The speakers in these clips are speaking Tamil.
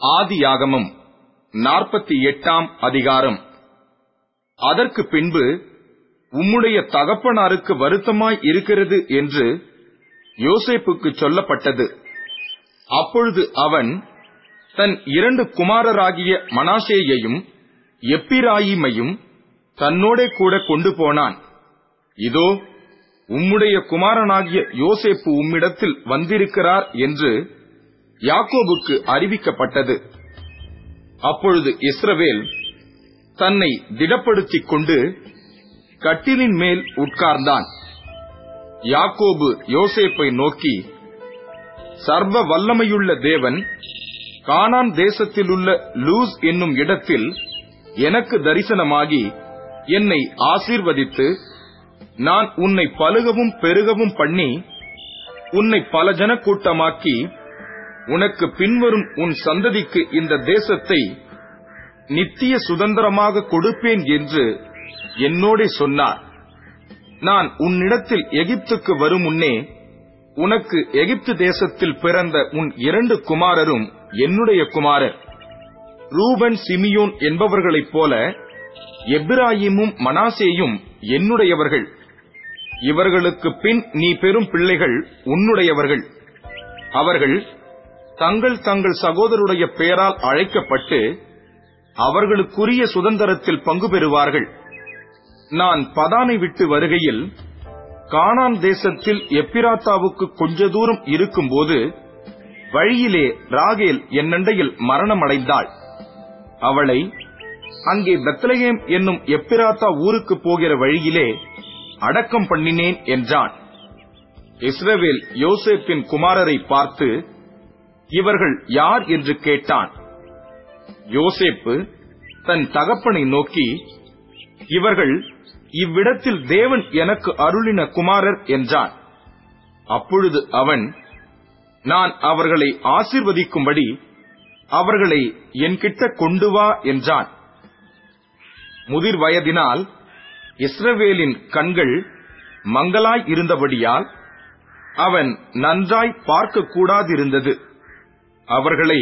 ஆதியாகமம் நாற்பத்தி எட்டாம் அதிகாரம். அதற்கு பின்பு உம்முடைய தகப்பனாருக்கு வருத்தமாய் இருக்கிறது என்று யோசேப்புக்கு சொல்லப்பட்டது. அப்பொழுது அவன் தன் இரண்டு குமாரராகிய மனாசேயையும் எப்பிராயிமையும் தன்னோடே கூட கொண்டு போனான். இதோ உம்முடைய குமாரனாகிய யோசேப்பு உம்மிடத்தில் வந்திருக்கிறார் என்று யாக்கோபுக்கு அறிவிக்கப்பட்டது. அப்பொழுது இஸ்ரவேல் தன்னை திடப்படுத்திக் கொண்டு கட்டிலின் மேல் உட்கார்ந்தான். யாக்கோபு யோசேப்பை நோக்கி சர்வ வல்லமையுள்ள தேவன் கானான் தேசத்திலுள்ள லூஸ் என்னும் இடத்தில் எனக்கு தரிசனமாகி என்னை ஆசீர்வதித்து நான் உன்னை பழுகவும் பெருகவும் பண்ணி உன்னை பல ஜன கூட்டமாக்கி உனக்கு பின்வரும் உன் சந்ததிக்கு இந்த தேசத்தை நித்திய சுதந்திரமாக கொடுப்பேன் என்று என்னோடே சொன்னார். நான் உன்னிடத்தில் எகிப்துக்கு வரும் முன்னே உனக்கு எகிப்து தேசத்தில் பிறந்த உன் இரண்டு குமாரரும் என்னுடைய குமாரர். ரூபன் சிமியோன் என்பவர்களைப் போல எப்ராயிமும் மனாசேயும் என்னுடையவர்கள். இவர்களுக்கு பின் நீ பெறும் பிள்ளைகள் உன்னுடையவர்கள். அவர்கள் தங்கள் தங்கள் சகோதரருடைய பெயரால் அழைக்கப்பட்டு அவர்களுக்குரிய சுதந்திரத்தில் பங்கு பெறுவார்கள். நான் பதானை விட்டு வருகையில் கானான் தேசத்தில் எப்பிராத்தாவுக்கு கொஞ்ச தூரம் இருக்கும்போது வழியிலே ராகேல் என்னண்டையில் மரணமடைந்தாள். அவளை அங்கே பெத்லகேம் என்னும் எப்பிராத்தா ஊருக்கு போகிற வழியிலே அடக்கம் பண்ணினேன் என்றான். இஸ்ரவேல் யோசேப்பின் குமாரரை பார்த்து இவர்கள் யார் என்று கேட்டான். யோசேப்பு தன் தகப்பனை நோக்கி இவர்கள் இவ்விடத்தில் தேவன் எனக்கு அருளின குமாரர் என்றான். அப்பொழுது அவன் நான் அவர்களை ஆசிர்வதிக்கும்படி அவர்களை என்கிட்ட கொண்டு வா என்றான். முதிர் வயதினால் இஸ்ரவேலின் கண்கள் மங்களாய் இருந்தபடியால் அவன் நன்றாய் பார்க்க கூடாதிருந்தது அவர்களை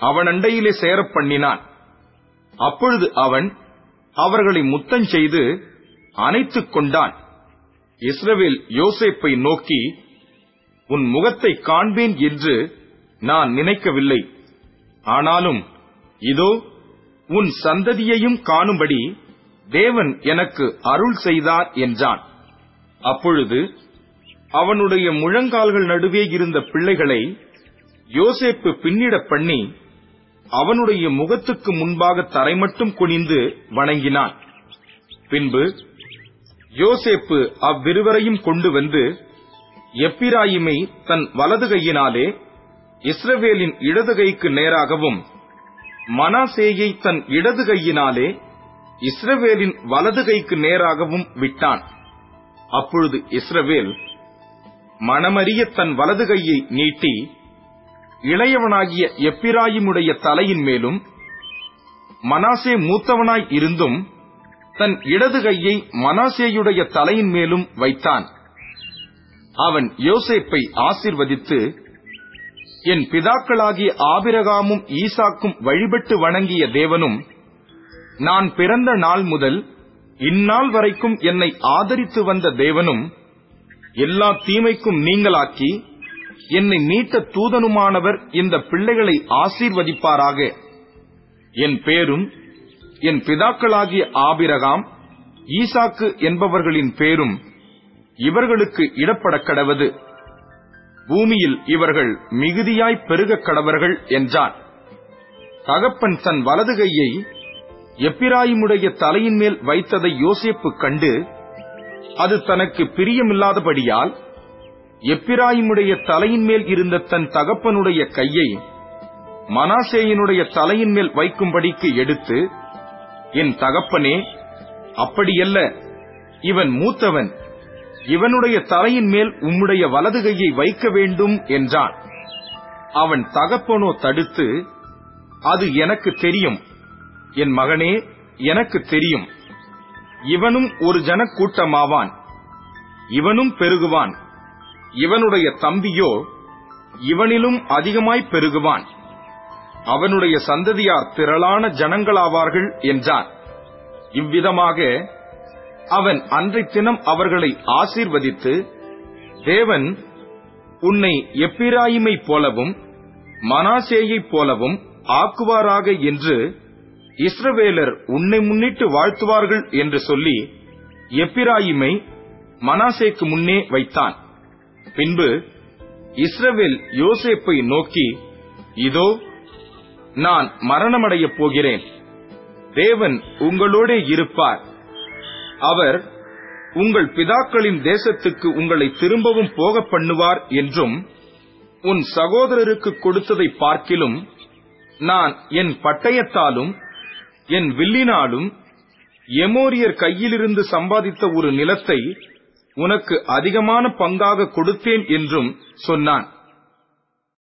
அவனண்டையிலே சேரப் பண்ணினான். அப்பொழுது அவன் அவர்களை முத்தம் செய்து அணைத்துக் கொண்டான். இஸ்ரவேல் யோசேப்பை நோக்கி உன் முகத்தை காண்பேன் என்று நான் நினைக்கவில்லை. ஆனாலும் இதோ உன் சந்ததியையும் காணும்படி தேவன் எனக்கு அருள் செய்தார் என்றான். அப்பொழுது அவனுடைய முழங்கால்கள் நடுவே இருந்த பிள்ளைகளை யோசேப்பு பின்னிடப் பண்ணி அவனுடைய முகத்துக்கு முன்பாக தரை மட்டும் குனிந்து வணங்கினான். பின்பு யோசேப்பு அவ்விருவரையும் கொண்டு வந்து எப்பிராயிமை தன் வலது கையினாலே இஸ்ரவேலின் இடது கைக்கு நேராகவும் மனாசேயை தன் இடது கையினாலே இஸ்ரவேலின் வலது கைக்கு நேராகவும் விட்டான். அப்பொழுது இஸ்ரவேல் மனமறிய தன் வலது கையை நீட்டி இளையவனாகிய எப்பிராயிமுடைய தலையின் மேலும் மனாசே மூத்தவனாய் இருந்தும் தன் இடது கையை மனாசேயுடைய தலையின் மேலும் வைத்தான். அவன் யோசேப்பை ஆசிர்வதித்து என் பிதாக்களாகிய ஆபிரகாமும் ஈசாக்கும் வழிபட்டு வணங்கிய தேவனும் நான் பிறந்த நாள் முதல் இந்நாள் வரைக்கும் என்னை ஆதரித்து வந்த தேவனும் எல்லா தீமைக்கும் நீங்களாக்கி என்னை மீட்ட தூதனுமானவர் இந்த பிள்ளைகளை ஆசீர்வதிப்பாராக. என் பேரும் என் பிதாக்களாகிய ஆபிரகாம் ஈசாக்கு என்பவர்களின் பேரும் இவர்களுக்கு இடப்பட கடவது. பூமியில் இவர்கள் மிகுதியாய் பெருகக் கடவர்கள் என்றான். தகப்பன் தன் வலது கையை எப்பிராயிமுடைய தலையின் மேல் வைத்ததை யோசேப்பு கண்டு அது தனக்கு பிரியமில்லாதபடியால் எப்பிராயிமுடைய தலையின் மேல் இருந்த தன் தகப்பனுடைய கையை மனாசேயினுடைய தலையின் மேல் வைக்கும்படிக்கு எடுத்து என் தகப்பனே அப்படியல்ல. இவன் மூத்தவன். இவனுடைய தலையின் மேல் உம்முடைய வலது கையை வைக்க வேண்டும் என்றான். அவன் தகப்பனோ தடுத்து அது எனக்கு தெரியும். என் மகனே எனக்கு தெரியும். இவனும் ஒரு ஜனக்கூட்டமாவான். இவனும் பெருகுவான். இவனுடைய தம்பியோ இவனிலும் அதிகமாய் பெருகுவான். அவனுடைய சந்ததியார் திரளான ஜனங்களாவார்கள் என்றான் இவ்விதமாக அவன் அன்றைய தினம் அவர்களை ஆசீர்வதித்து தேவன் உன்னை எப்பிராயிமை போலவும் மனாசேயைப் போலவும் ஆக்குவாராக என்று இஸ்ரவேலர் உன்னை முன்னிட்டு வாழ்த்துவார்கள் என்று சொல்லி எப்பிராயிமை மனாசேக்கு முன்னே வைத்தான். பின்பு இஸ்ரவேல் யோசேப்பை நோக்கி இதோ நான் மரணமடையப் போகிறேன். தேவன் உங்களோடே இருப்பார். அவர் உங்கள் பிதாக்களின் தேசத்துக்கு உங்களை திரும்பவும் போக பண்ணுவார் என்றும் உன் சகோதரருக்கு கொடுத்ததை பார்க்கிலும் நான் என் பட்டயத்தாலும் என் வில்லினாலும் எமோரியர் கையிலிருந்து சம்பாதித்த ஒரு நிலத்தை உனக்கு அதிகமான பங்காக கொடுத்தேன் என்றும் சொன்னான்.